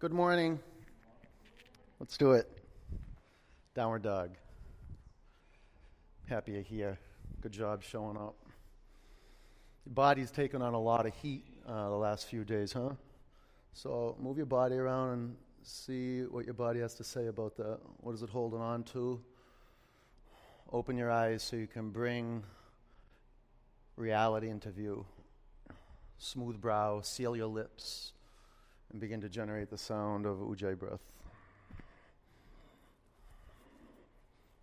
Good morning. Let's do it. Downward dog. Happy you're here. Good job showing up. Your body's taken on a lot of heat uh, the last few days, huh? So move your body around and see what your body has to say about that. What is it holding on to? Open your eyes so you can bring reality into view. Smooth brow, seal your lips and begin to generate the sound of Ujjayi breath.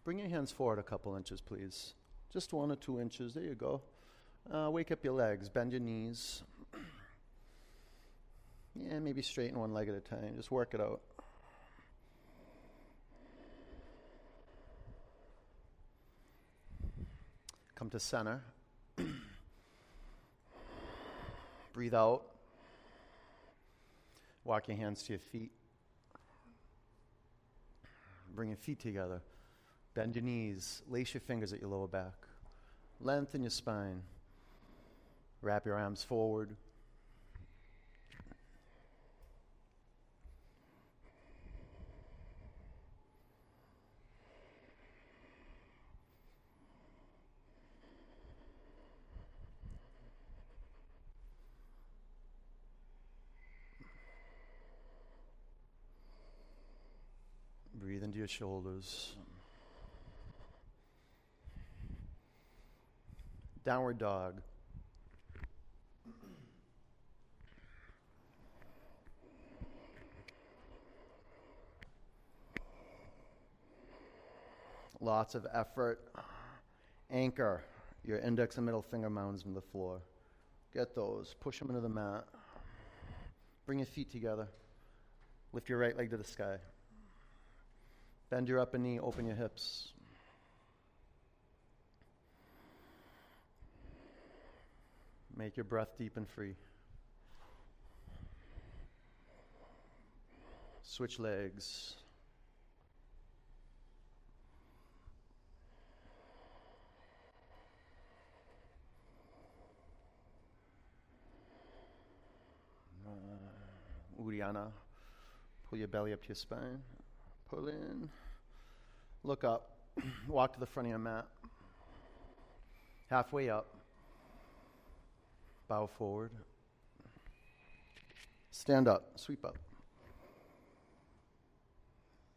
Bring your hands forward a couple inches, please. Just one or two inches. There you go. Uh, wake up your legs, bend your knees. Yeah, maybe straighten one leg at a time. Just work it out. Come to center. Breathe out. Walk your hands to your feet. Bring your feet together. Bend your knees. Lace your fingers at your lower back. Lengthen your spine. Wrap your arms forward. Breathe into your shoulders. Downward dog. Lots of effort. Anchor your index and middle finger mounds in the floor. Get those. Push them into the mat. Bring your feet together. Lift your right leg to the sky. Bend your upper knee, open your hips. Make your breath deep and free. Switch legs. Uddiyana. Pull your belly up to your spine. Pull in. Look up. Walk to the front of your mat. Halfway up. Bow forward. Stand up. Sweep up.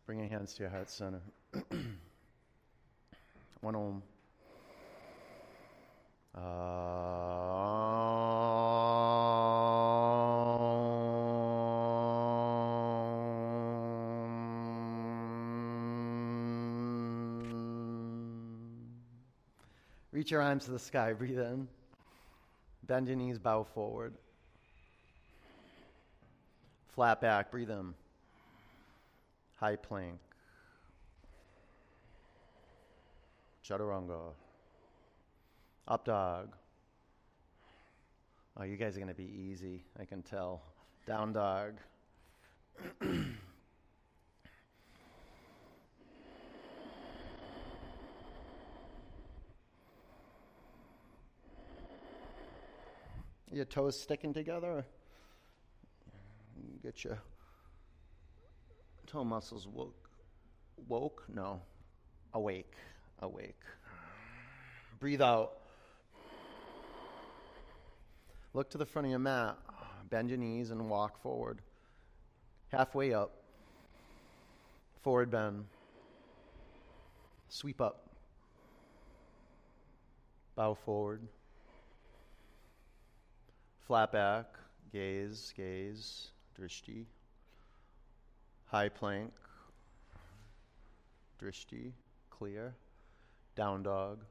Bring your hands to your heart center. One om. Ah. Reach your arms to the sky. Breathe in. Bend your knees, bow forward. Flat back, breathe in. High plank. Chaturanga. Up dog. Oh, you guys are going to be easy, I can tell. Down dog. your toes sticking together. Get your toe muscles woke. Woke? No. Awake. Awake. Breathe out. Look to the front of your mat. Bend your knees and walk forward. Halfway up. Forward bend. Sweep up. Bow forward. Flat back, gaze, gaze, drishti. High plank, drishti, clear. Down dog.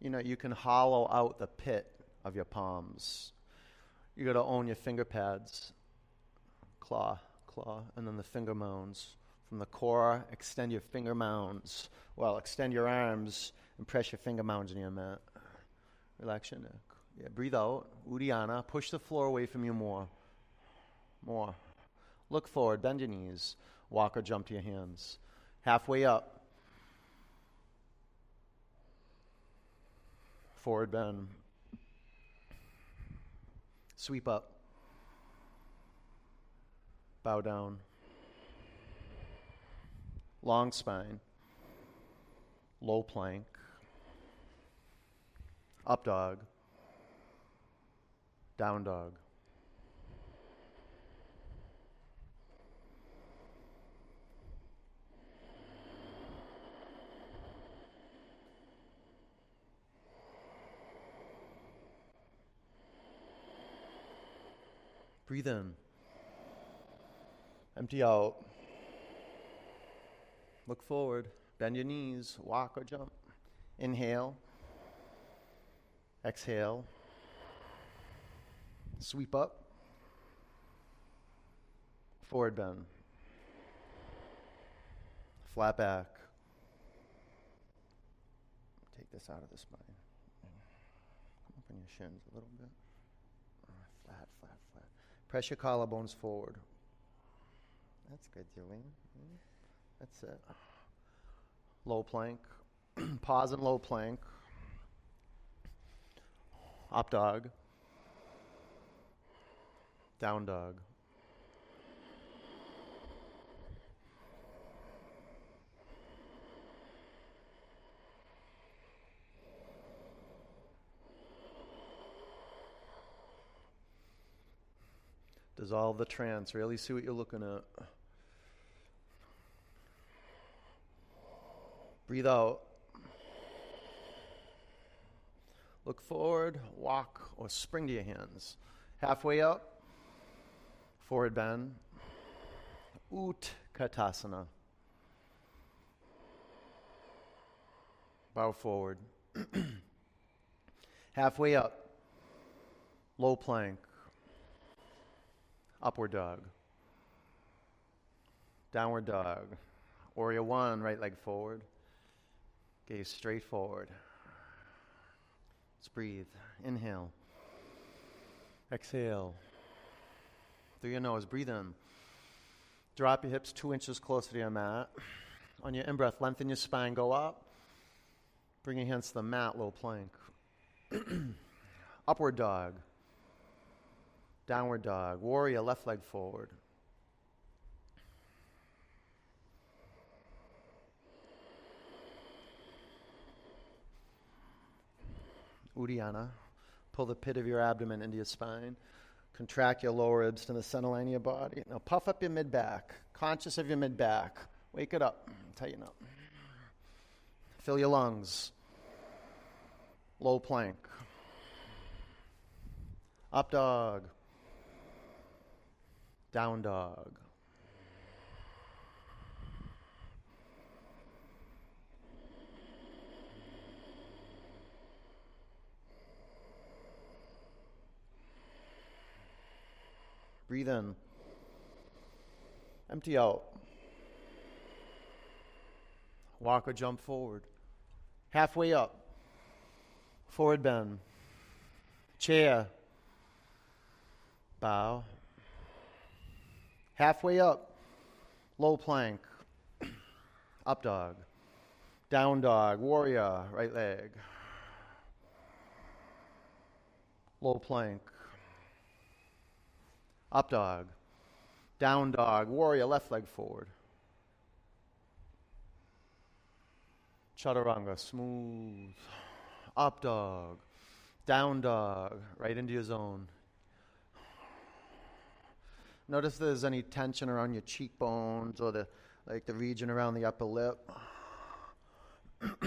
You know, you can hollow out the pit of your palms. You got to own your finger pads. Claw, claw, and then the finger mounds. From the core, extend your finger mounds. Well, extend your arms and press your finger mounds in your mat. Relax your neck. Yeah, breathe out. Uddiyana. Push the floor away from you more. More. Look forward. Bend your knees. Walk or jump to your hands. Halfway up. forward bend. Sweep up. Bow down. Long spine. Low plank. Up dog. Down dog. Breathe in. Empty out. Look forward. Bend your knees. Walk or jump. Inhale. Exhale. Sweep up. Forward bend. Flat back. Take this out of the spine. Come up on your shins a little bit. Flat, flat, flat. Press your collarbones forward. That's good, Julian. That's it. Low plank. Pause in low plank. Up dog. Down dog. Dissolve the trance. Really see what you're looking at. Breathe out. Look forward, walk, or spring to your hands. Halfway up, forward bend. Utkatasana. Bow forward. Halfway up, low plank. Upward dog. Downward dog. Warrior one, right leg forward. Gaze straight forward. Let's breathe. Inhale. Exhale. Through your nose, breathe in. Drop your hips two inches closer to your mat. On your in breath, lengthen your spine, go up. Bring your hands to the mat, low plank. Upward dog. Downward dog. Warrior, left leg forward. Uddiyana. Pull the pit of your abdomen into your spine. Contract your lower ribs to the center line of your body. Now puff up your mid back. Conscious of your mid back. Wake it up. Tighten up. Fill your lungs. Low plank. Up dog. Down dog. Breathe in. Empty out. Walk or jump forward. Halfway up. Forward bend. Chair. Bow. Halfway up. Low plank. Up dog. Down dog. Warrior. Right leg. Low plank. Up dog. Down dog. Warrior, left leg forward. Chaturanga, smooth. Up dog. Down dog. Right into your zone. Notice there's any tension around your cheekbones or the like the region around the upper lip.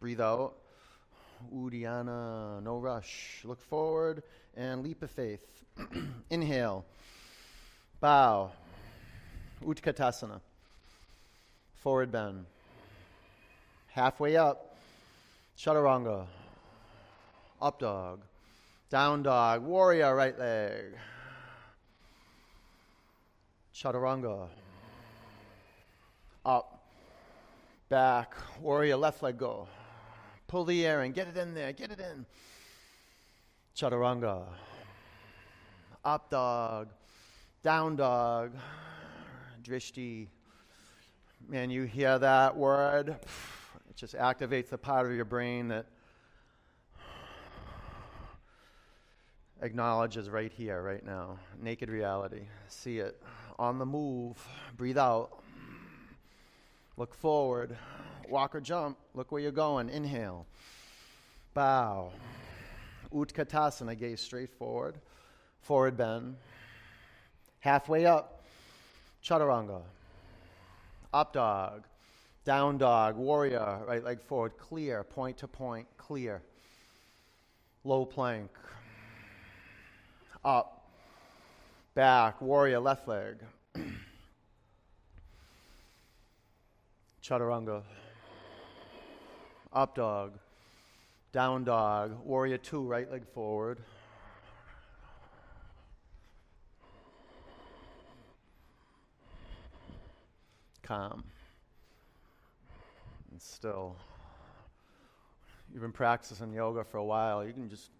Breathe out. Uddiyana, no rush. Look forward and leap of faith. Inhale. Bow. Utkatasana. Forward bend. Halfway up. Chaturanga. Up dog. Down dog. Warrior, right leg. Chaturanga. Up. Back. Warrior, left leg go. Pull the air in. Get it in there. Get it in. Chaturanga. Up dog. Down dog. Drishti. Man, you hear that word, it just activates the part of your brain that acknowledges right here, right now. Naked reality. See it. On the move. Breathe out. Look forward. Walk or jump. Look where you're going. Inhale. Bow. Utkatasana, gaze straight forward. Forward bend. Halfway up. Chaturanga. Up dog. Down dog. Warrior. Right leg forward. Clear. Point to point. Clear. Low plank up, back, warrior, left leg. Chaturanga, up dog, down dog, warrior two, right leg forward. Calm and still. You've been practicing yoga for a while. You can just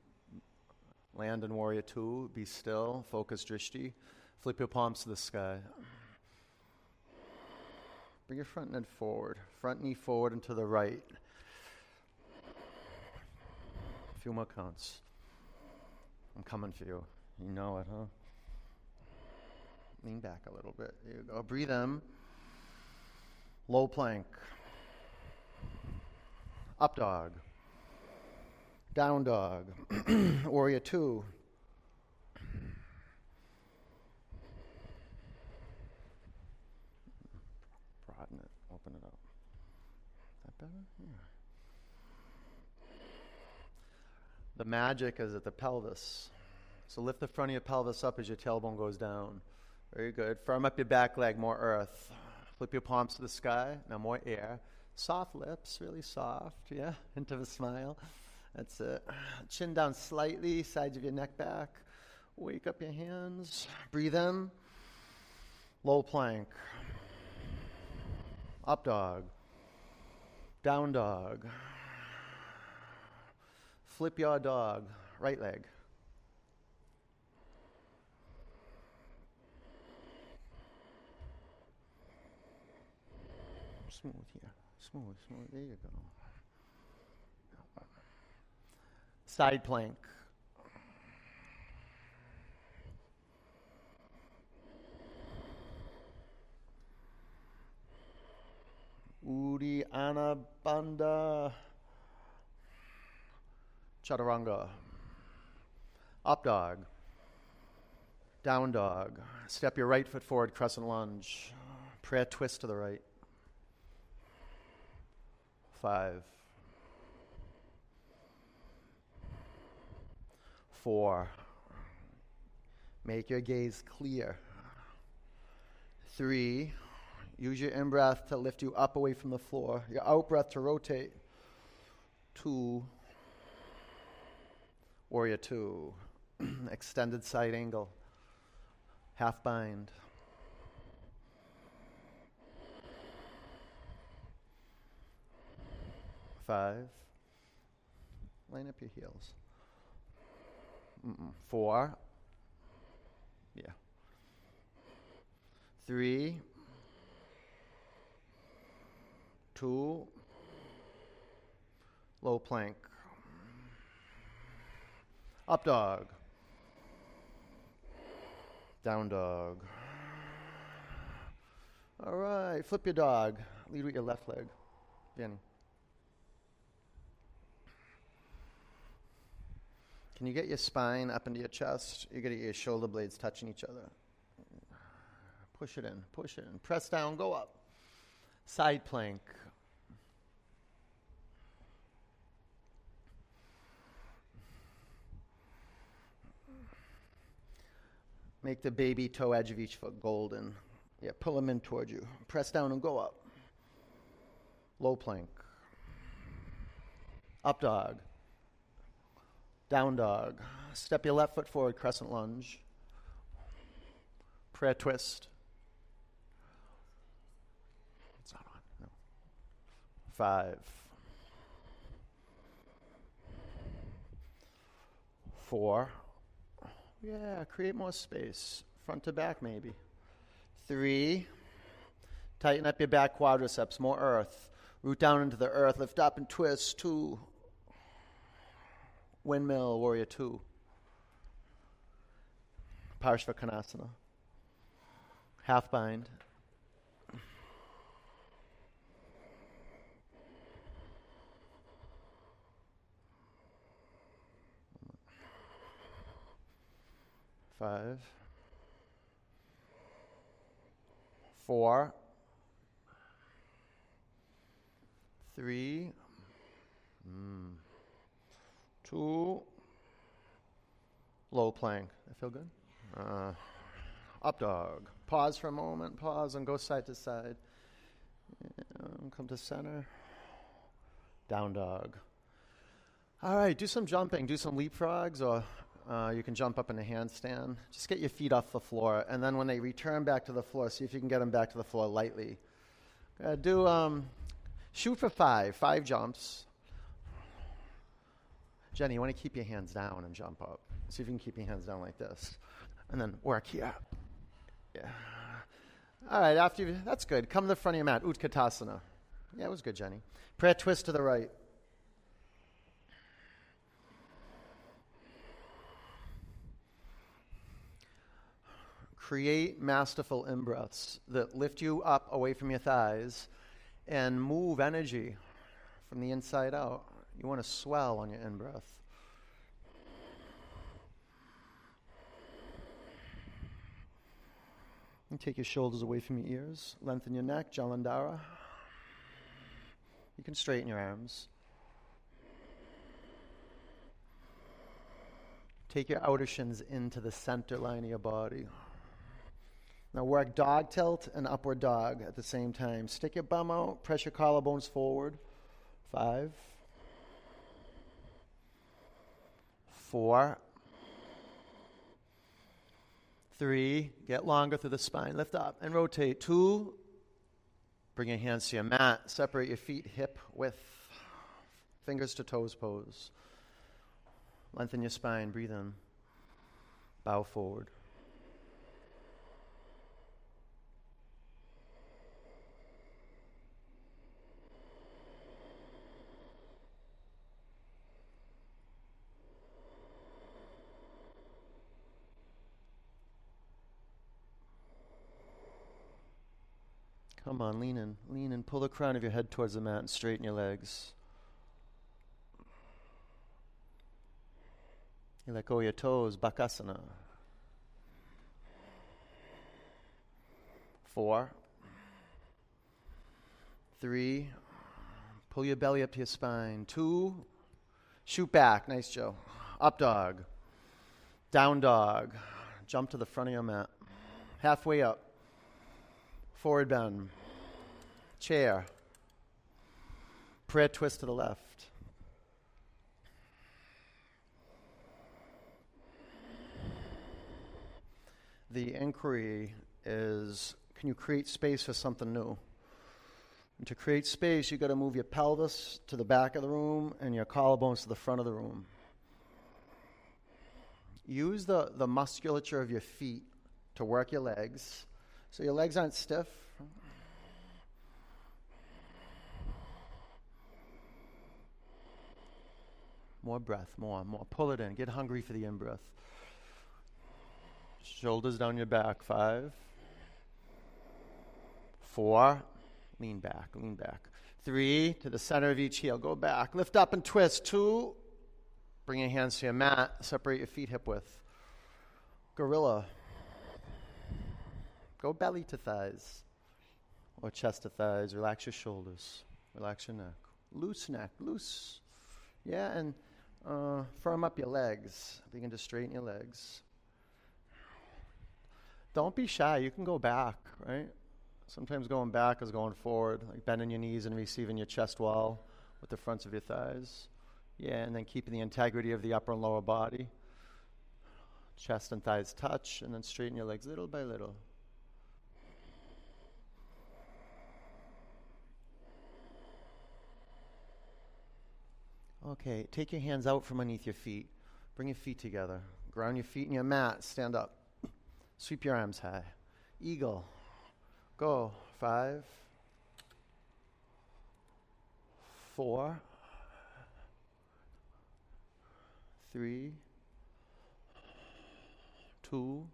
Land in warrior two. Be still. Focus drishti. Flip your palms to the sky. Bring your front knee forward. Front knee forward and to the right. A few more counts. I'm coming for you. You know it, huh? Lean back a little bit. There you go. Breathe in. Low plank. Up dog. Down dog. Warrior two. Broaden it, open it up. That better? Yeah. The magic is at the pelvis. So lift the front of your pelvis up as your tailbone goes down. Very good. Firm up your back leg, more earth. Flip your palms to the sky. Now more air. Soft lips, really soft. Yeah, into the smile. That's it. Chin down slightly, sides of your neck back. Wake up your hands. Breathe in. Low plank. Up dog. Down dog. Flip your dog. Right leg. Smooth here. Smooth, smooth. There you go. Side plank. Uddiyana Bandha Chaturanga. Up dog. Down dog. Step your right foot forward, crescent lunge. Prayer twist to the right. Five. Four. Make your gaze clear. Three. Use your in breath to lift you up away from the floor. Your out breath to rotate. Two. Warrior two. Extended side angle. Half bind. Five. Line up your heels. Mm-mm. Four. Yeah. Three. Two. Low plank. Up dog. Down dog. All right, flip your dog. Lead with your left leg. Danny. Can you get your spine up into your chest? You're get your shoulder blades touching each other. Push it in, push it in. Press down, go up. Side plank. Make the baby toe edge of each foot golden. Yeah, pull them in toward you. Press down and go up. Low plank. Up dog. Down dog. Step your left foot forward, crescent lunge. Prayer twist. It's not on. No. Five. Four. Yeah, create more space. Front to back, maybe. Three. Tighten up your back quadriceps, more earth. Root down into the earth, lift up and twist. Two. Windmill, warrior two. Parshvakonasana. Half bind. Five. Four. Three. Mm. Two. Low plank. I feel good? Uh, up dog. Pause for a moment. Pause and go side to side. And come to center. Down dog. All right, do some jumping. Do some leapfrogs, or uh, you can jump up in a handstand. Just get your feet off the floor, and then when they return back to the floor, see if you can get them back to the floor lightly. Uh, do um, shoot for five, five jumps. Jenny, you want to keep your hands down and jump up. See if you can keep your hands down like this, and then work here. Yeah. All right. After you, that's good. Come to the front of your mat. Utkatasana. Yeah, it was good, Jenny. Prayer twist to the right. Create masterful in breaths that lift you up away from your thighs and move energy from the inside out. You want to swell on your in breath. Take your shoulders away from your ears. Lengthen your neck, Jalandhara. You can straighten your arms. Take your outer shins into the center line of your body. Now work dog tilt and upward dog at the same time. Stick your bum out, press your collarbones forward. Five, four, three. Get longer through the spine. Lift up and rotate. Two. Bring your hands to your mat. Separate your feet hip width. Fingers to toes pose. Lengthen your spine. Breathe in. Bow forward. Come on, lean in. Lean in. Pull the crown of your head towards the mat and straighten your legs. You let go of your toes, Bakasana. Four. Three. Pull your belly up to your spine. Two. Shoot back. Nice, Joe. Up dog. Down dog. Jump to the front of your mat. Halfway up. Forward bend chair. Prayer twist to the left. The inquiry is can you create space for something new? And to create space, you've got to move your pelvis to the back of the room and your collarbones to the front of the room. Use the, the musculature of your feet to work your legs. So your legs aren't stiff, More breath, more, more. Pull it in. Get hungry for the in breath. Shoulders down your back. Five, four. Lean back, lean back. Three, to the center of each heel. Go back. Lift up and twist. Two, bring your hands to your mat. Separate your feet hip width. Gorilla. Go belly to thighs or chest to thighs. Relax your shoulders. Relax your neck. Loose neck. Loose. Yeah, and uh, firm up your legs. Begin to straighten your legs. Don't be shy. You can go back, right? Sometimes going back is going forward, like bending your knees and receiving your chest wall with the fronts of your thighs. Yeah, and then keeping the integrity of the upper and lower body. Chest and thighs touch, and then straighten your legs little by little. Okay, take your hands out from underneath your feet. Bring your feet together. Ground your feet in your mat. Stand up. Sweep your arms high. Eagle. Go. Five, four, three, two,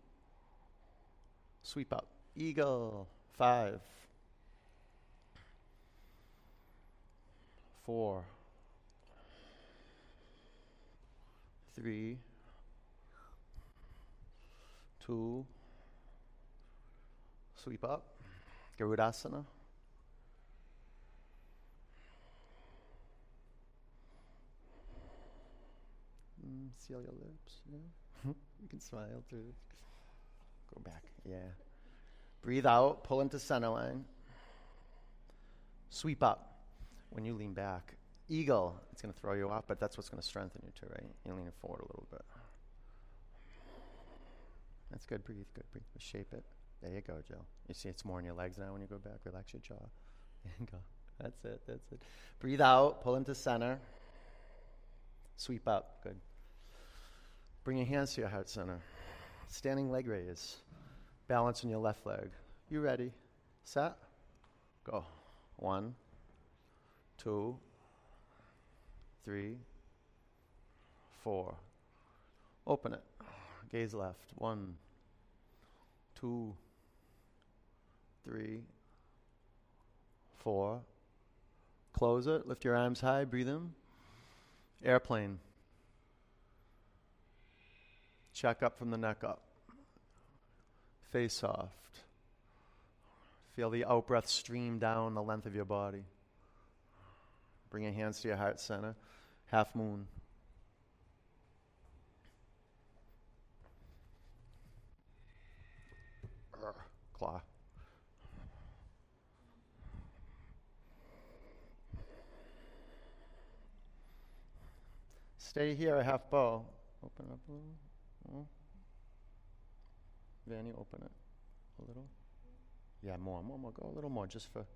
sweep up. Eagle. Five, four, three, two, sweep up. Garudasana. Mm, seal your lips. Yeah. you can smile too. Go back. Yeah. Breathe out. Pull into center line. Sweep up when you lean back. Eagle. It's going to throw you off, but that's what's going to strengthen you too, right? You're leaning forward a little bit. That's good. Breathe. Good. Breathe. Shape it. There you go, Joe. You see it's more in your legs now when you go back. Relax your jaw. And go. That's it. That's it. Breathe out. Pull into center. Sweep up. Good. Bring your hands to your heart center. Standing leg raise. Balance on your left leg. You ready? Set? Go. One, two, three, four. Open it. Gaze left. One, two, three, four. Close it. Lift your arms high. Breathe in. Airplane. Check up from the neck up. Face soft. Feel the out breath stream down the length of your body. Bring your hands to your heart center. Half moon. Claw. Stay here, a half bow. Open up a little. Oh. Vanny, open it a little. Yeah, more, more, more. Go a little more, just for.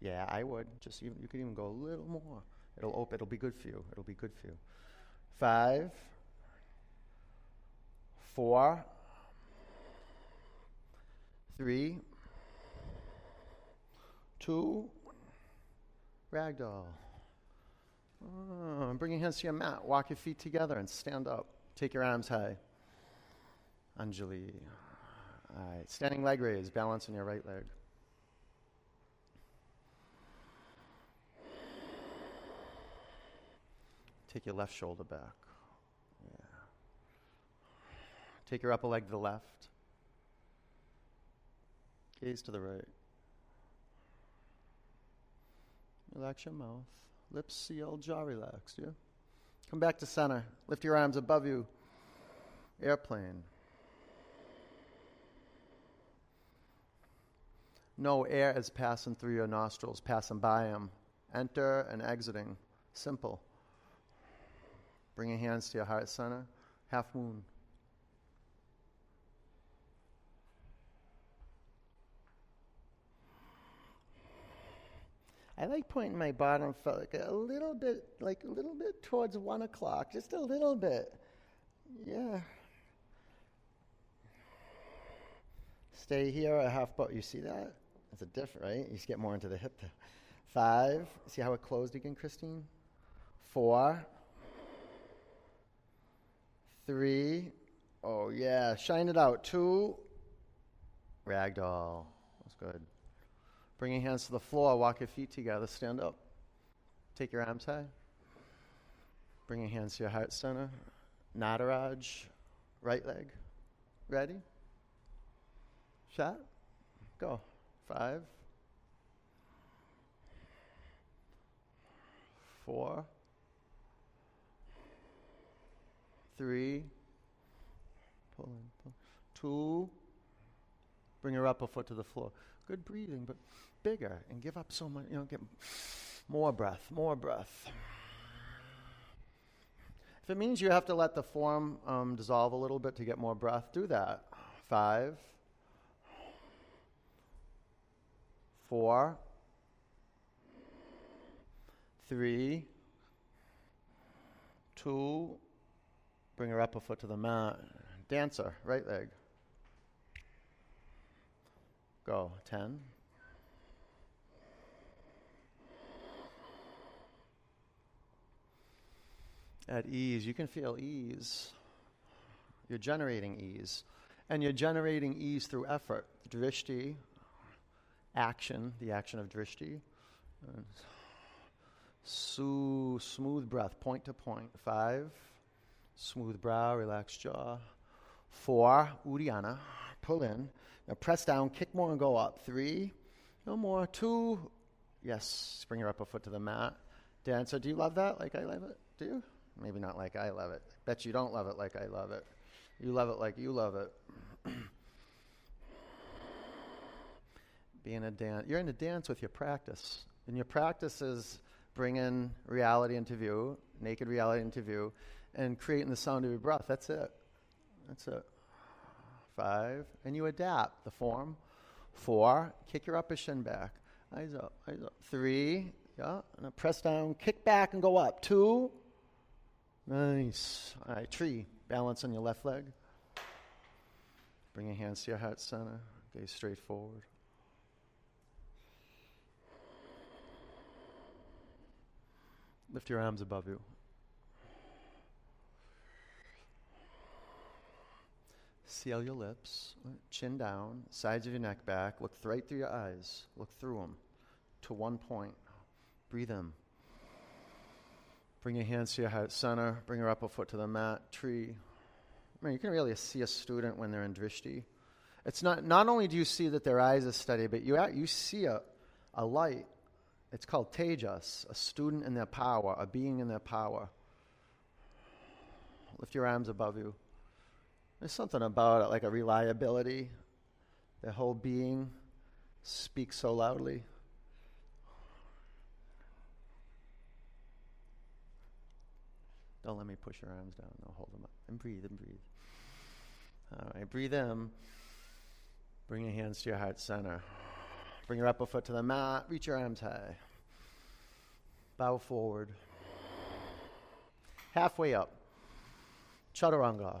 Yeah, I would. Just even you could even go a little more. It'll open. It'll be good for you. It'll be good for you. Five. Four. Three. Two. Ragdoll. Oh, bring your hands to your mat. Walk your feet together and stand up. Take your arms high. Anjali. All right. Standing leg raise. Balance on your right leg. Take your left shoulder back. Yeah. Take your upper leg to the left. Gaze to the right. Relax your mouth. Lips sealed, jaw relaxed. Yeah? Come back to center. Lift your arms above you. Airplane. No air is passing through your nostrils, passing by them. Enter and exiting. Simple. Bring your hands to your heart center. Half moon. I like pointing my bottom foot like a little bit, like a little bit towards one o'clock, just a little bit. Yeah. Stay here a half boat. You see that? That's a different, right? You just get more into the hip. There. Five. See how it closed again, Christine? Four. Three. Oh, yeah. Shine it out. Two. Ragdoll. That's good. Bring your hands to the floor. Walk your feet together. Stand up. Take your arms high. Bring your hands to your heart center. Nataraj. Right leg. Ready? Shot. Go. Five. Four. Three. Pull in. Pull. Two. Bring your upper foot to the floor. Good breathing, but bigger and give up so much, you know, get more breath, more breath. If it means you have to let the form um, dissolve a little bit to get more breath, do that. Five, four, three, two, Bring her up a foot to the mat. Dancer, right leg. Go. 10. At ease, you can feel ease. You're generating ease. And you're generating ease through effort. Drishti, action, the action of drishti. So, smooth breath, point to point. Five smooth brow, relaxed jaw. Four, Uddiyana, pull in. Now press down, kick more and go up. Three, no more. Two, yes, bring your upper foot to the mat. Dancer, do you love that like I love it? Do you? Maybe not like I love it. Bet you don't love it like I love it. You love it like you love it. Being a dance, you're in a dance with your practice. And your practice is bringing reality into view, naked reality into view, and creating the sound of your breath. That's it. That's it. Five. And you adapt the form. Four. Kick your upper shin back. Eyes up. Eyes up. Three. Yeah. And press down. Kick back and go up. Two. Nice. All right. Tree. Balance on your left leg. Bring your hands to your heart center. Gaze straight forward. Lift your arms above you. Seal your lips, chin down, sides of your neck back. Look right through your eyes. Look through them to one point. Breathe in. Bring your hands to your heart center. Bring your upper foot to the mat. Tree. I mean, you can really see a student when they're in drishti. It's not, not only do you see that their eyes are steady, but you, you see a, a light. It's called tejas, a student in their power, a being in their power. Lift your arms above you. There's something about it, like a reliability. The whole being speaks so loudly. Don't let me push your arms down. No, hold them up. And breathe and breathe. All right, breathe in. Bring your hands to your heart center. Bring your upper foot to the mat. Reach your arms high. Bow forward. Halfway up. Chaturanga.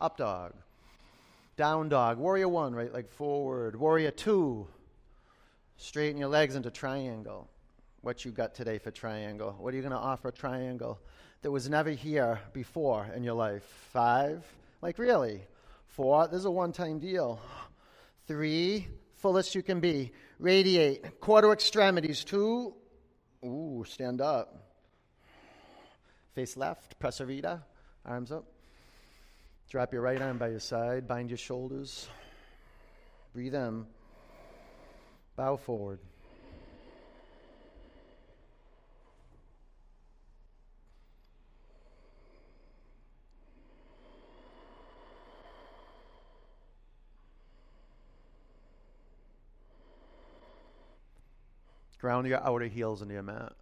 Up dog. Down dog. Warrior one, right leg forward. Warrior two. Straighten your legs into triangle. What you got today for triangle? What are you going to offer triangle that was never here before in your life? Five. Like really? Four. This is a one time deal. Three. Fullest you can be. Radiate. Quarter extremities. Two. Ooh, stand up. Face left. Prasarita. Arms up. Drop your right arm by your side, bind your shoulders. Breathe in. Bow forward. Ground your outer heels into your mat.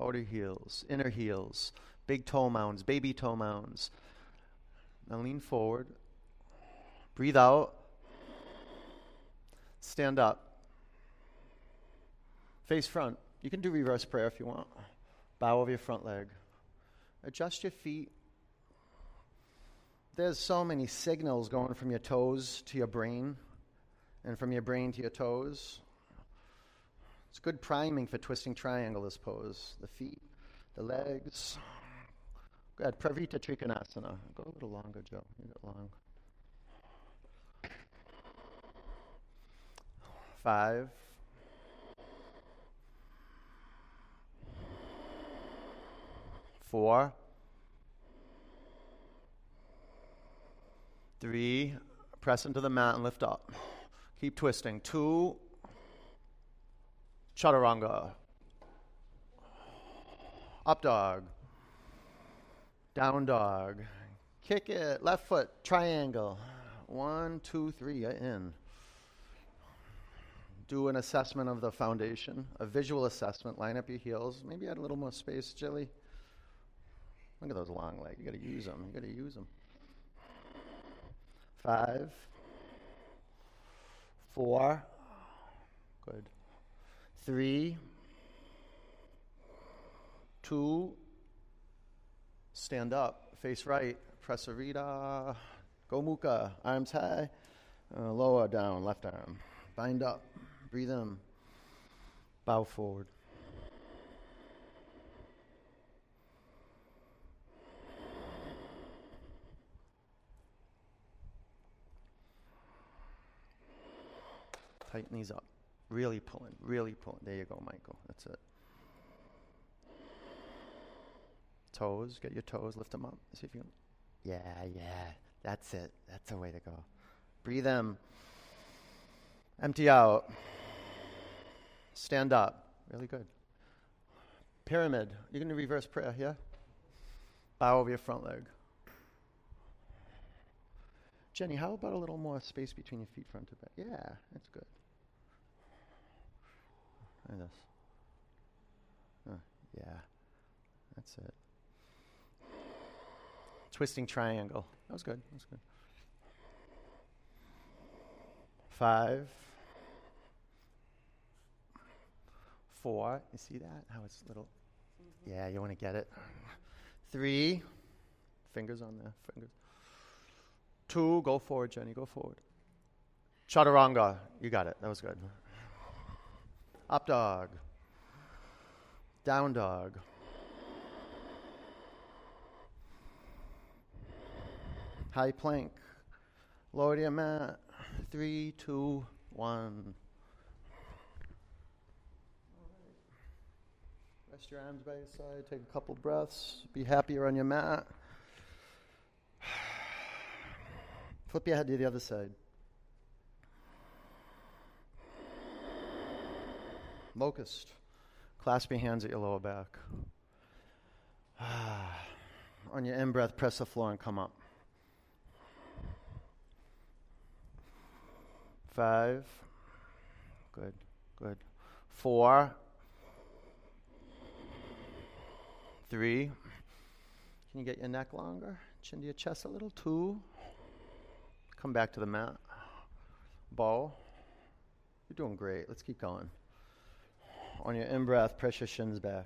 Outer heels, inner heels, big toe mounds, baby toe mounds. Now lean forward. Breathe out. Stand up. Face front. You can do reverse prayer if you want. Bow over your front leg. Adjust your feet. There's so many signals going from your toes to your brain and from your brain to your toes. It's good priming for twisting triangle, this pose. The feet, the legs. Go Parivrtta Trikonasana. Go a little longer, Joe. You get long. Five. Four. Three. Press into the mat and lift up. Keep twisting. Two. Chaturanga. Up dog. Down dog. Kick it. Left foot. Triangle. One, two, three. In. Do an assessment of the foundation, a visual assessment. Line up your heels. Maybe add a little more space, Jilly. Look at those long legs. You got to use them. You got to use them. Five. Four. Good. Three. Two stand up, face right, pressa rita, gomukha, arms high, uh, lower down, left arm. Bind up, breathe in, bow forward. Tighten these up. Really pulling, really pulling. There you go, Michael. That's it. Toes, get your toes, lift them up. See if you can. Yeah, yeah. That's it. That's the way to go. Breathe in. Empty out. Stand up. Really good. Pyramid. You're going to reverse prayer, yeah? Bow over your front leg. Jenny, how about a little more space between your feet, front to back? Yeah, that's good. Like this. Uh, yeah, that's it. Twisting triangle. That was good. That was good. Five. Four. You see that? How it's little. Mm-hmm. Yeah, you want to get it. Three. Fingers on there. Fingers. Two. Go forward, Jenny. Go forward. Chaturanga. You got it. That was good. Up dog. Down dog. High plank. Lower your mat. Three, two, one. Rest your arms by your side. Take a couple breaths. Be happier on your mat. Flip your head to the other side. Locust. Clasp your hands at your lower back. On your in breath, press the floor and come up. Five. Good, good. Four. Three. Can you get your neck longer? Chin to your chest a little. Two. Come back to the mat. Bow. You're doing great. Let's keep going. On your in breath, press your shins back.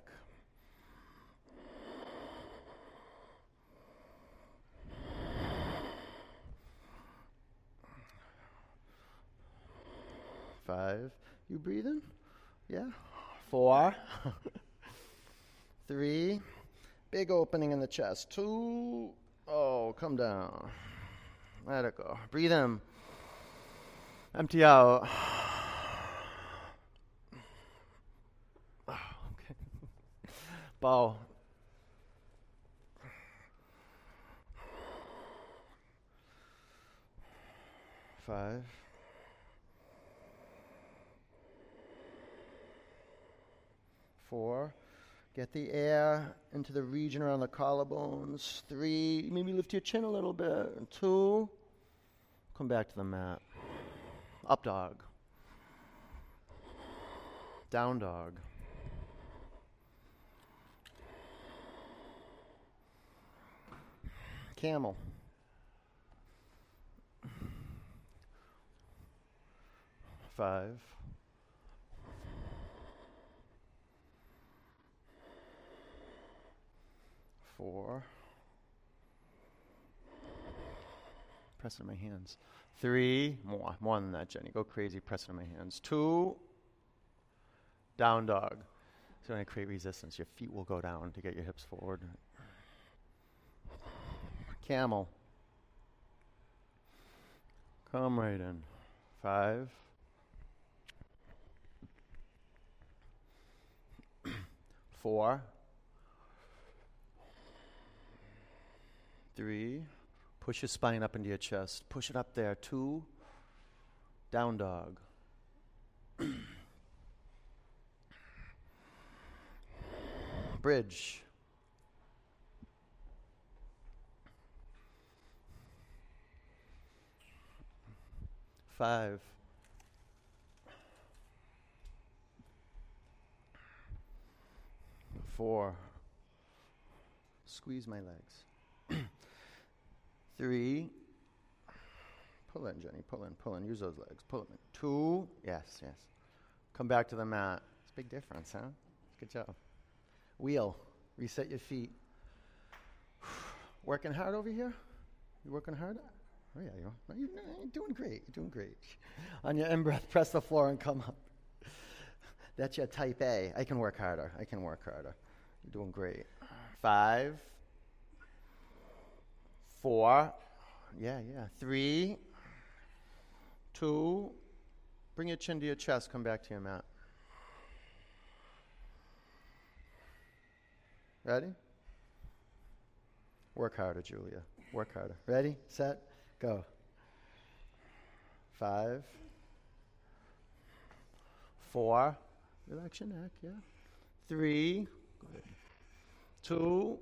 Five. You breathing? Yeah. Four. Three. Big opening in the chest. Two. Oh, come down. Let it go. Breathe in. Empty out. Oh, okay. Bow. Five. Four. Get the air into the region around the collarbones. Three. Maybe lift your chin a little bit. Two. Come back to the mat. Up dog. Down dog. camel. Five. Four. Pressing my hands. Three. More. More than that, Jenny. Go crazy pressing my hands. Two. Down dog. So when I create resistance, your feet will go down to get your hips forward camel. Come right in. Five. Four. Three. Push your spine up into your chest. Push it up there. Two. Down dog. Bridge. five. Four. Squeeze my legs. Three. Pull in, Jenny. Pull in, pull in. Use those legs. Pull in. Two. Yes, yes. Come back to the mat. It's a big difference, huh? Good job. Wheel. Reset your feet. Working hard over here? You working hard? Oh, yeah, you are. You're, you're doing great. You're doing great. On your in breath, press the floor and come up. That's your type A. I can work harder. I can work harder. You're doing great. Five, four, yeah, yeah. Three, two, Bring your chin to your chest. Come back to your mat. Ready? Work harder, Julia. Work harder. Ready, set, go. Five, four, relax your neck, yeah. Three. Two,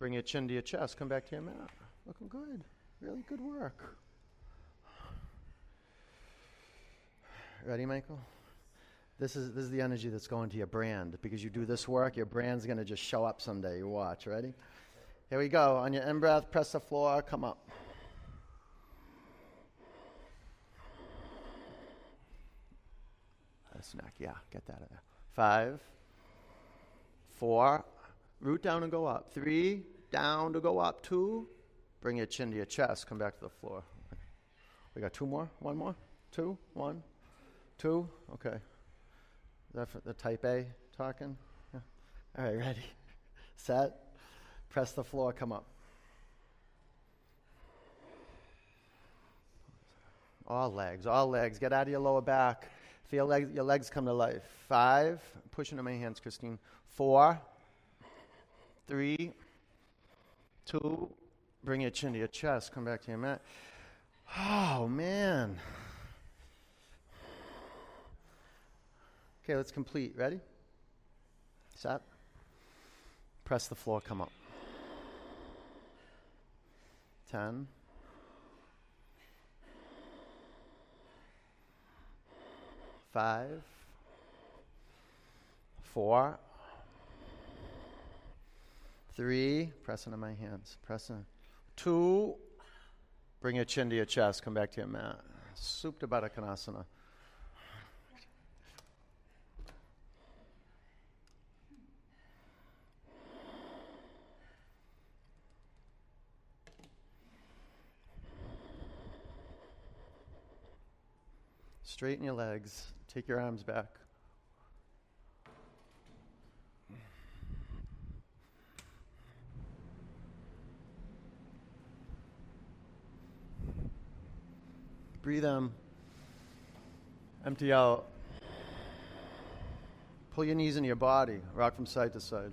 bring your chin to your chest. Come back to your mat. Looking good. Really good work. Ready, Michael? This is, this is the energy that's going to your brand. Because you do this work, your brand's going to just show up someday. You watch. Ready? Here we go. On your in breath, press the floor, come up. A snack, yeah, get that out of there. Five, four, root down and go up. Three, down to go up. Two, bring your chin to your chest, come back to the floor. We got two more? One more? Two? One? Two? Okay. Is that for the type A talking? Yeah. All right, ready? Set. Press the floor, come up. All legs, all legs. Get out of your lower back. Feel leg, your legs come to life. Five. Push into my hands, Christine. Four. Three. Two. Bring your chin to your chest. Come back to your mat. Oh, man. Okay, let's complete. Ready? Set. Press the floor, come up. 10. Five, four, three, Press on my hands, pressing. Two, bring your chin to your chest, come back to your mat. Supta Baddha. Straighten your legs. Take your arms back. Breathe in. Empty out. Pull your knees into your body. Rock from side to side.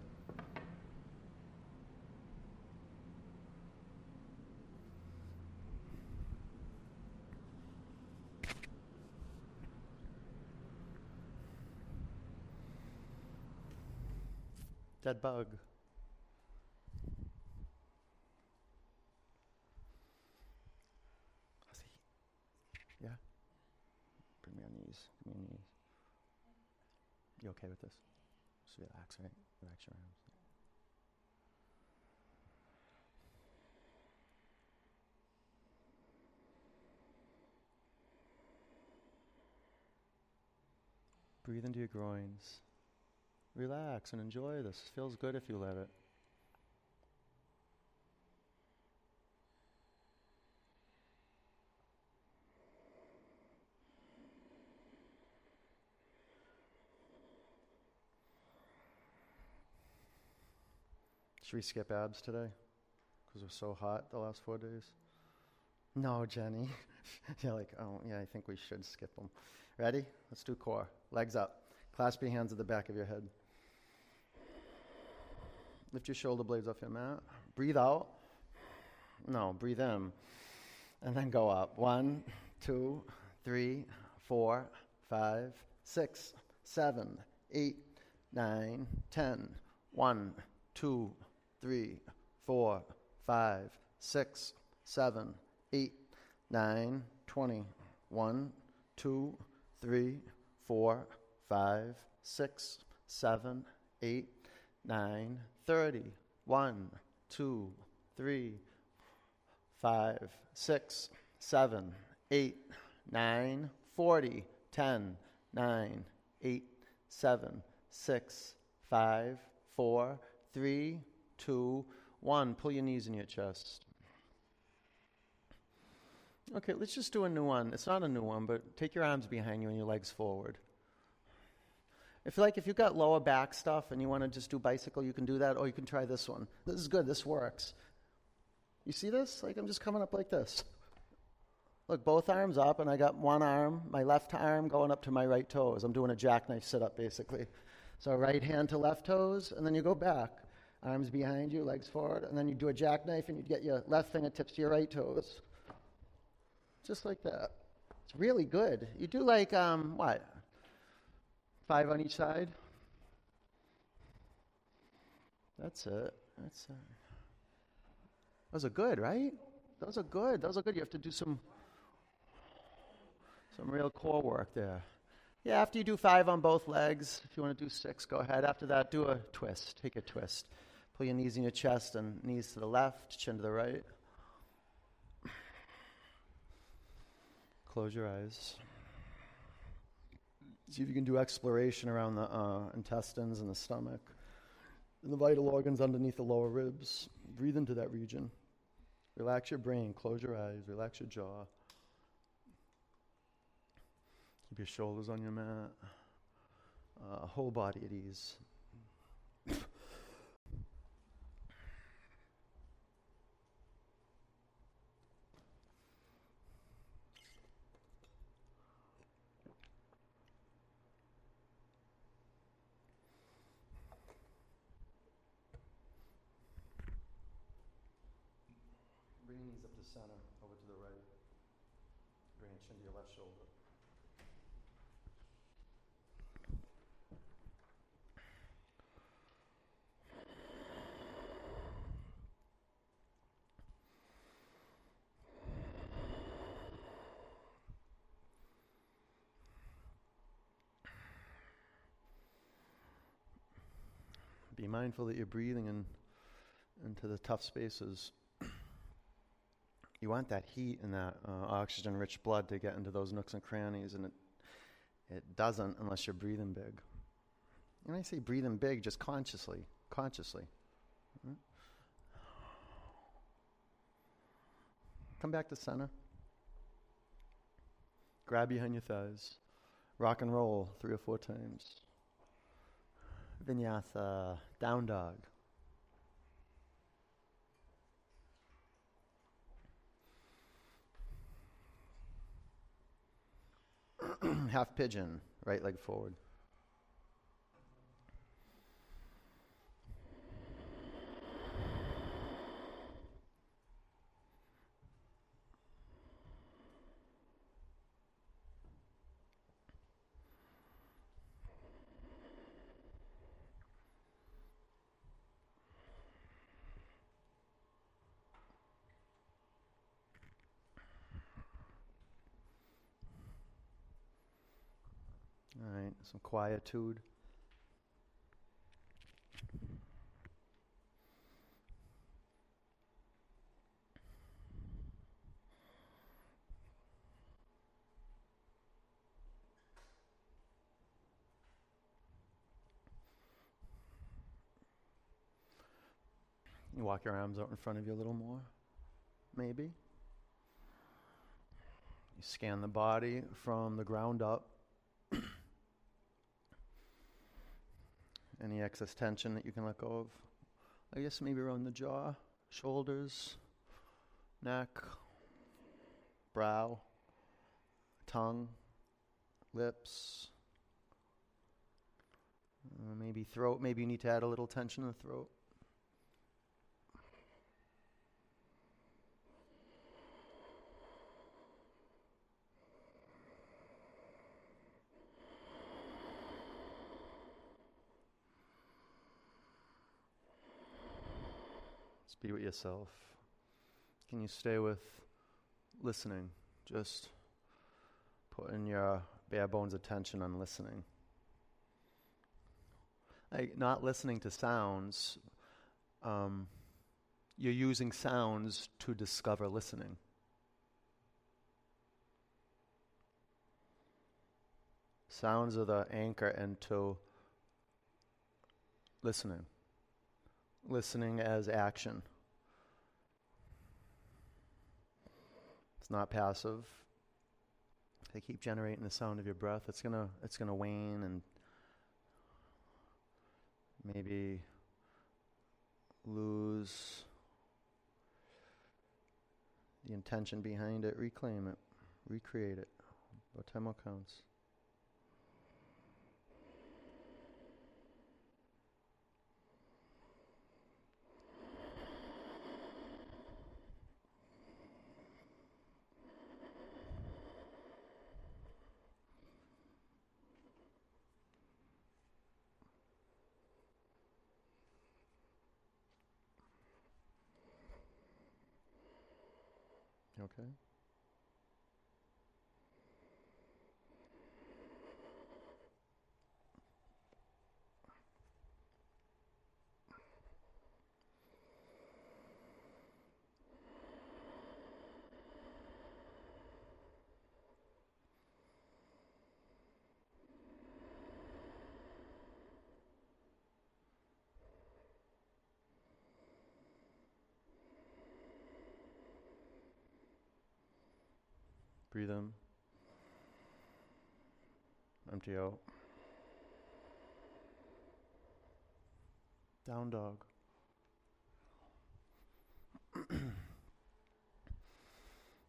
Dead bug. Yeah? On knees. You okay with this? Just relax, right? Relax your arms. Breathe into your groins. Relax and enjoy this. Feels good if you let it. Should we skip abs today? Because we're so hot the last four days? No, Jenny. You're like, oh, yeah, I think we should skip them. Ready? Let's do core. Legs up. Clasp your hands at the back of your head. Lift your shoulder blades off your mat. Breathe out. No, breathe in. And then go up. One, two, three, four, five, six, seven, eight, nine, ten. One, two, three, four, five, six, seven, eight, nine, twenty. One, two, three, four, five, six, seven, eight, nine, 30. 1, 2, 3, 5, 6, 7, 8, 9, 40, 10, 9, 8, 7, 6, 5, 4, 3, 2, 1. Pull your knees in your chest. Okay, let's just do a new one. It's not a new one, but take your arms behind you and your legs forward. If like if you've got lower back stuff and you want to just do bicycle, you can do that, or you can try this one. This is good. This works. You see this? Like I'm just coming up like this. Look, both arms up, and I got one arm, my left arm going up to my right toes. I'm doing a jackknife sit up basically. So right hand to left toes, and then you go back. Arms behind you, legs forward, and then you do a jackknife and you get your left fingertips to your right toes. Just like that. It's really good. You do like, um, what? Five on each side? That's it. That's it. Those are good, right? Those are good. Those are good. You have to do some some real core work there. Yeah, after you do five on both legs, if you want to do six, go ahead. After that, do a twist. Take a twist. Pull your knees in your chest and knees to the left, chin to the right. Close your eyes. See if you can do exploration around the uh, intestines and the stomach and the vital organs underneath the lower ribs. Breathe into that region. Relax your brain. Close your eyes. Relax your jaw. Keep your shoulders on your mat. Uh, whole body at ease. Center, over to the right. Bring your chin to your left shoulder. Be mindful that you're breathing in, into the tough spaces. You want that heat and that uh, oxygen rich blood to get into those nooks and crannies, and it, it doesn't unless you're breathing big. And I say breathing big just consciously, consciously. Hmm? Come back to center. Grab behind your thighs. Rock and roll three or four times. Vinyasa, down dog. Half pigeon, right leg forward. All right, some quietude. You walk your arms out in front of you a little more, maybe. You scan the body from the ground up. Any excess tension that you can let go of. I guess maybe around the jaw, shoulders, neck, brow, tongue, lips, uh, maybe throat. Maybe you need to add a little tension in the throat. Just be with yourself. Can you stay with listening? Just putting your bare bones attention on listening. Like not listening to sounds, um, you're using sounds to discover listening. Sounds are the anchor into listening listening as action. It's not passive. They keep generating the sound of your breath. It's gonna it's gonna wane and maybe lose the intention behind it. Reclaim it. Recreate it. About 10 more counts. Okay. Breathe in. Empty out. Down dog.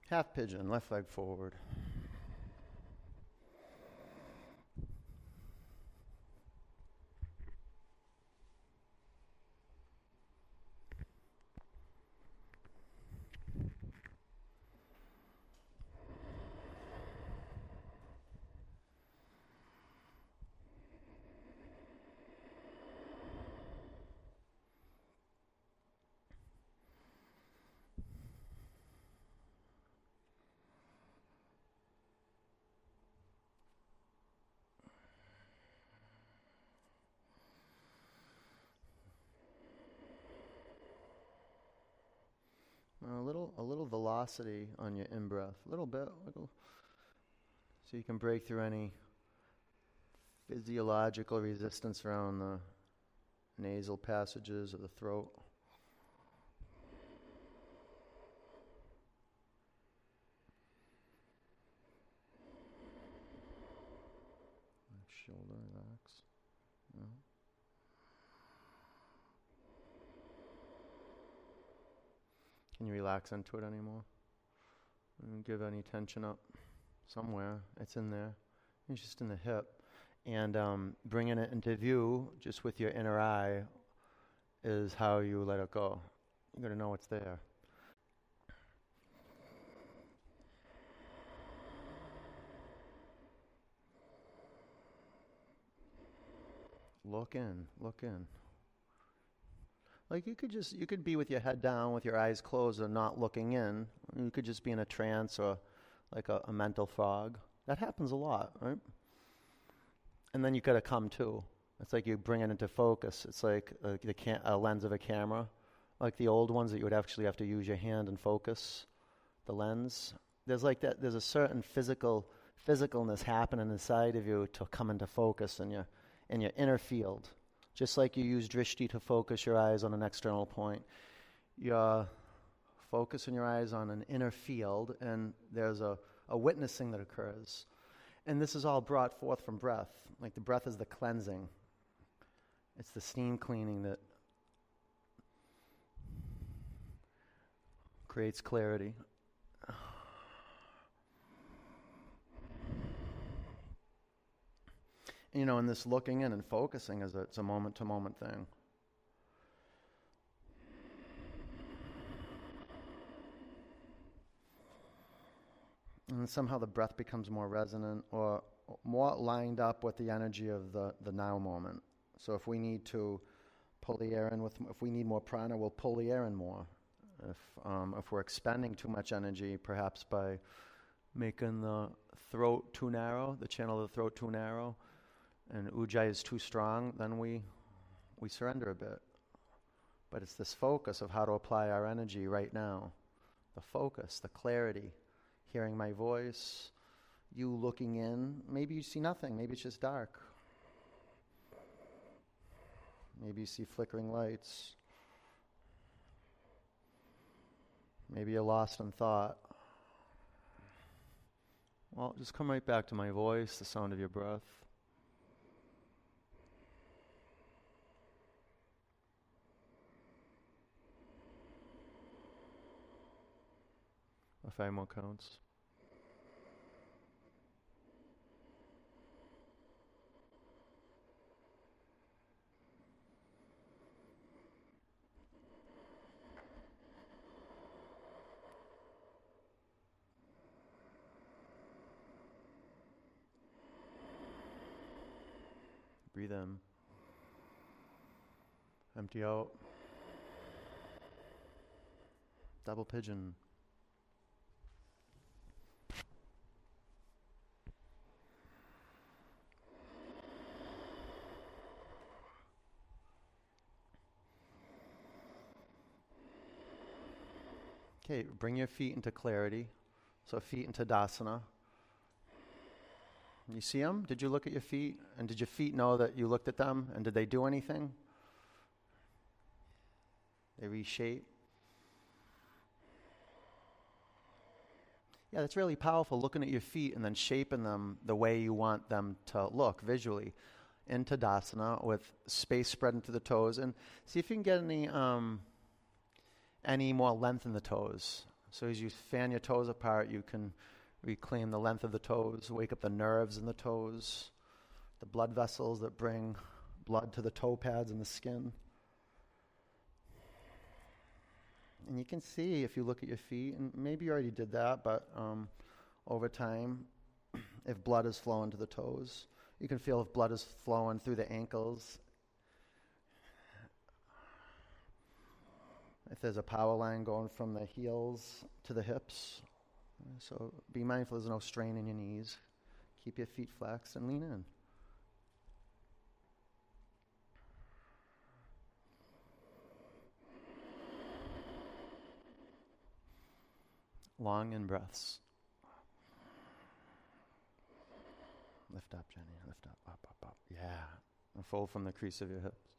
Half pigeon, left leg forward. A little, a little velocity on your in breath, a little bit, little, so you can break through any physiological resistance around the nasal passages of the throat. Shoulder relax. No. Relax into it anymore? And give any tension up somewhere. It's in there. It's just in the hip. And um, bringing it into view, just with your inner eye, is how you let it go. You got to know it's there. Look in, look in. Like you could just you could be with your head down with your eyes closed and not looking in. You could just be in a trance or like a, a mental fog. That happens a lot, right? And then you gotta come to. It's like you bring it into focus. It's like a, the a lens of a camera, like the old ones that you would actually have to use your hand and focus the lens. There's like that. There's a certain physical physicalness happening inside of you to come into focus in your in your inner field. Just like you use drishti to focus your eyes on an external point, you're uh, focusing your eyes on an inner field, and there's a, a witnessing that occurs. And this is all brought forth from breath. Like the breath is the cleansing, it's the steam cleaning that creates clarity. You know, and this looking in and focusing is a, it's a moment to moment thing. And somehow the breath becomes more resonant or more lined up with the energy of the, the now moment. So if we need to pull the air in with, if we need more prana, we'll pull the air in more. If, um, if we're expending too much energy, perhaps by making the throat too narrow, the channel of the throat too narrow, and ujjayi is too strong, then we, we surrender a bit. But it's this focus of how to apply our energy right now. The focus, the clarity, hearing my voice, you looking in. Maybe you see nothing, maybe it's just dark. Maybe you see flickering lights. Maybe you're lost in thought. Well, just come right back to my voice, the sound of your breath. thymo counts. Breathe in. Empty out. Double pigeon. Okay, bring your feet into clarity. So, feet into dasana. You see them? Did you look at your feet? And did your feet know that you looked at them? And did they do anything? They reshape. Yeah, that's really powerful looking at your feet and then shaping them the way you want them to look visually into Dasana with space spread into the toes. And see if you can get any, um, any more length in the toes. So as you fan your toes apart, you can reclaim the length of the toes, wake up the nerves in the toes, the blood vessels that bring blood to the toe pads and the skin. And you can see if you look at your feet, and maybe you already did that, but um, over time, if blood is flowing to the toes, you can feel if blood is flowing through the ankles. If there's a power line going from the heels to the hips. So be mindful there's no strain in your knees. Keep your feet flexed and lean in. long in breaths. Lift up, Jenny. Lift up, up, up, up. Yeah. And fold from the crease of your hips.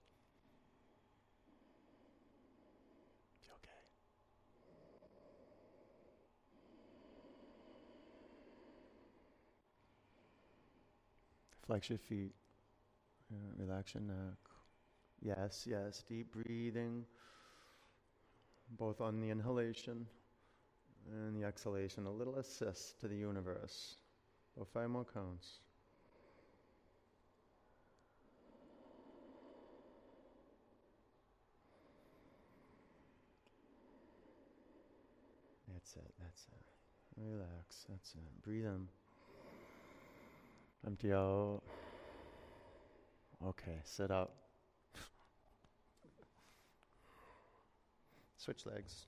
Flex your feet. Relax your neck. Yes, yes. Deep breathing, both on the inhalation and the exhalation, a little assist to the universe. About five more counts. That's it, that's it. Relax, that's it. Breathe in. Empty out. Okay, sit up. Switch legs.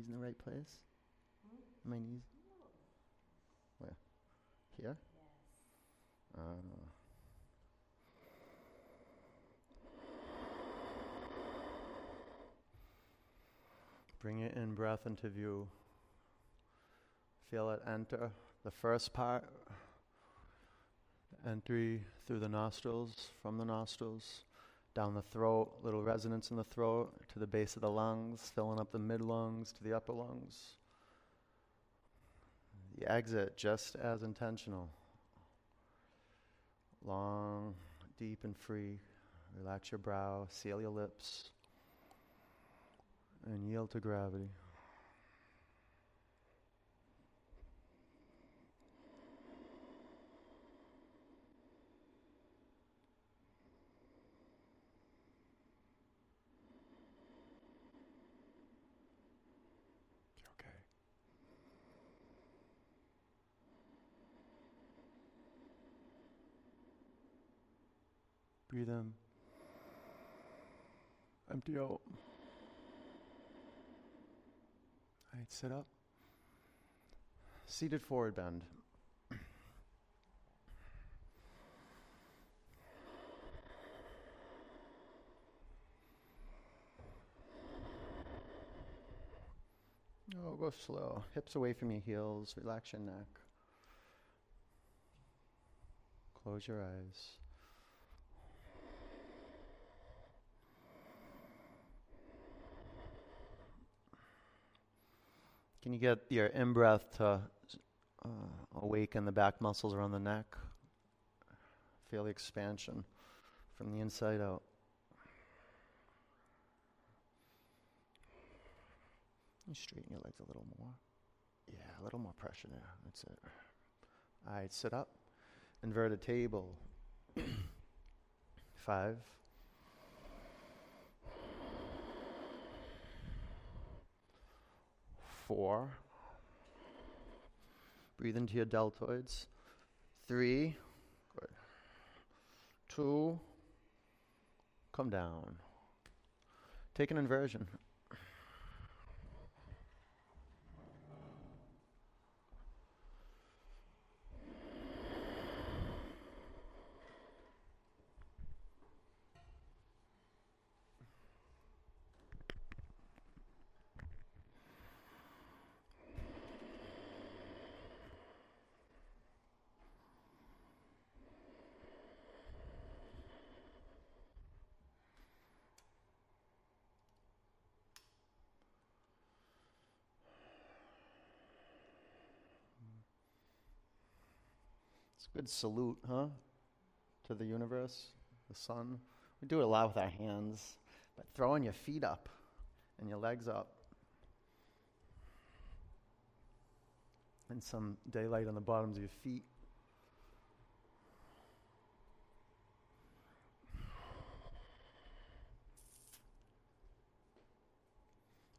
Knees in the right place? My knees? Where? Here? Yes. Uh, bring it in breath into view. Feel it enter the first part, entry through the nostrils, from the nostrils down the throat, little resonance in the throat to the base of the lungs, filling up the mid lungs to the upper lungs. The exit just as intentional. Long, deep, and free. Relax your brow, seal your lips, and yield to gravity. Breathe in. Empty out. All right, sit up. Seated forward bend. Oh, go slow. Hips away from your heels. Relax your neck. Close your eyes. Can you get your in breath to uh, awaken the back muscles around the neck? Feel the expansion from the inside out. You straighten your legs a little more. Yeah, a little more pressure there. That's it. All right, sit up. Inverted table. Five. Four. Breathe into your deltoids. Three. Good. Two. Come down. Take an inversion. It's a good salute, huh? To the universe, the sun. We do it a lot with our hands, but throwing your feet up and your legs up. And some daylight on the bottoms of your feet.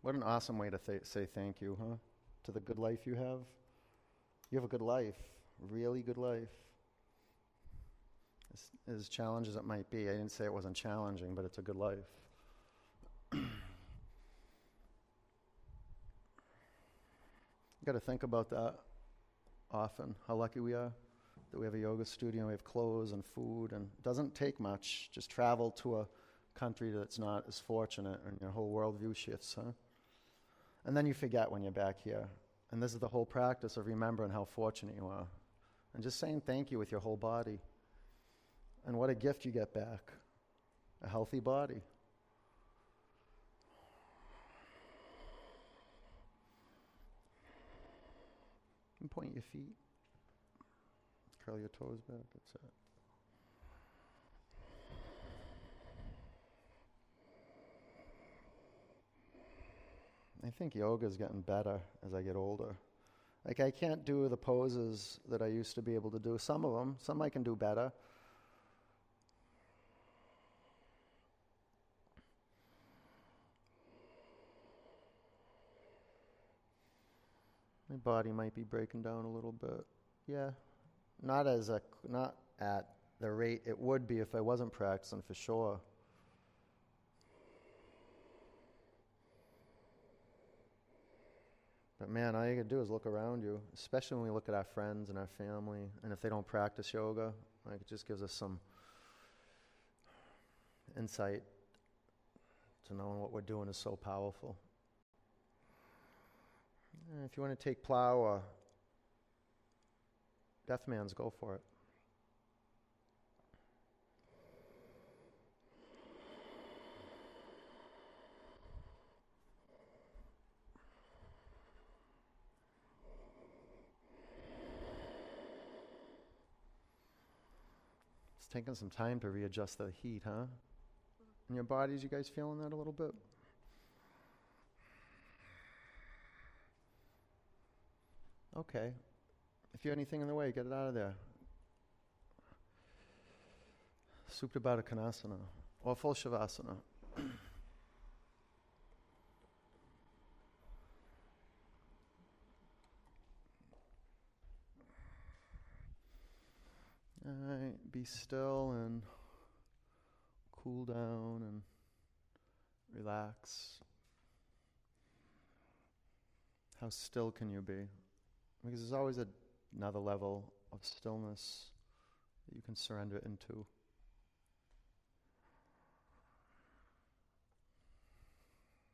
What an awesome way to th- say thank you, huh? To the good life you have. You have a good life, really good life. As, as challenged as it might be, I didn't say it wasn't challenging, but it's a good life. got to think about that often. How lucky we are that we have a yoga studio, we have clothes and food, and it doesn't take much. Just travel to a country that's not as fortunate, and your whole worldview shifts, huh? And then you forget when you're back here. And this is the whole practice of remembering how fortunate you are. And just saying thank you with your whole body. And what a gift you get back a healthy body. And point your feet. Curl your toes back. That's it. I think yoga is getting better as I get older. Like, I can't do the poses that I used to be able to do. Some of them, some I can do better. My body might be breaking down a little bit. Yeah. Not as a not at the rate it would be if I wasn't practicing for sure. But man, all you can do is look around you, especially when we look at our friends and our family, and if they don't practice yoga, like it just gives us some insight to knowing what we're doing is so powerful. And if you want to take plow uh, or deaf man's, go for it. Taking some time to readjust the heat, huh? In your bodies, you guys feeling that a little bit? Okay. If you have anything in the way, get it out of there. Supta Baddha Konasana or full Shavasana. All right, be still and cool down and relax. How still can you be? Because there's always a, another level of stillness that you can surrender into.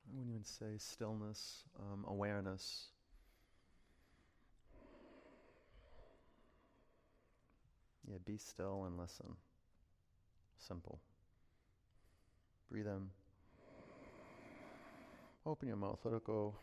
I wouldn't even say stillness, um, awareness. Yeah, be still and listen. Simple. Breathe in. Open your mouth, let it go.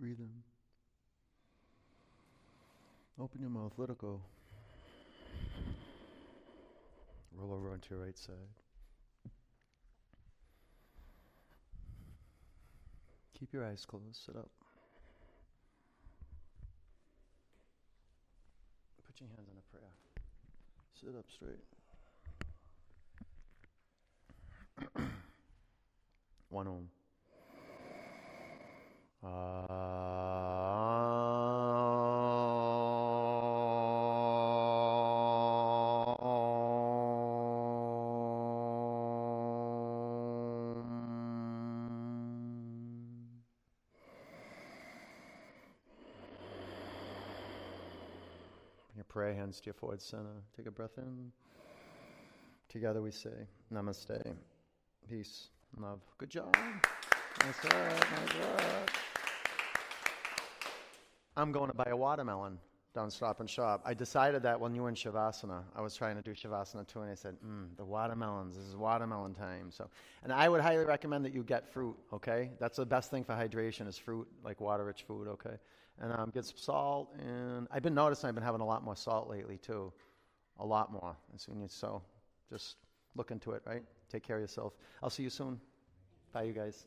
Breathe in. Open your mouth, let it go. Roll over onto your right side. Keep your eyes closed, sit up. Put your hands on a prayer. Sit up straight. One om. Your prayer hands to your forward center. Take a breath in. Together we say, Namaste. Peace love. Good job. I'm going to buy a watermelon down Stop and Shop. I decided that when you were in Shavasana, I was trying to do Shavasana too, and I said, mm, the watermelons, this is watermelon time. So, and I would highly recommend that you get fruit, okay? That's the best thing for hydration is fruit, like water-rich food, okay? And um, get some salt, and I've been noticing I've been having a lot more salt lately too. A lot more. And so, so just look into it, right? Take care of yourself. I'll see you soon. Bye, you guys.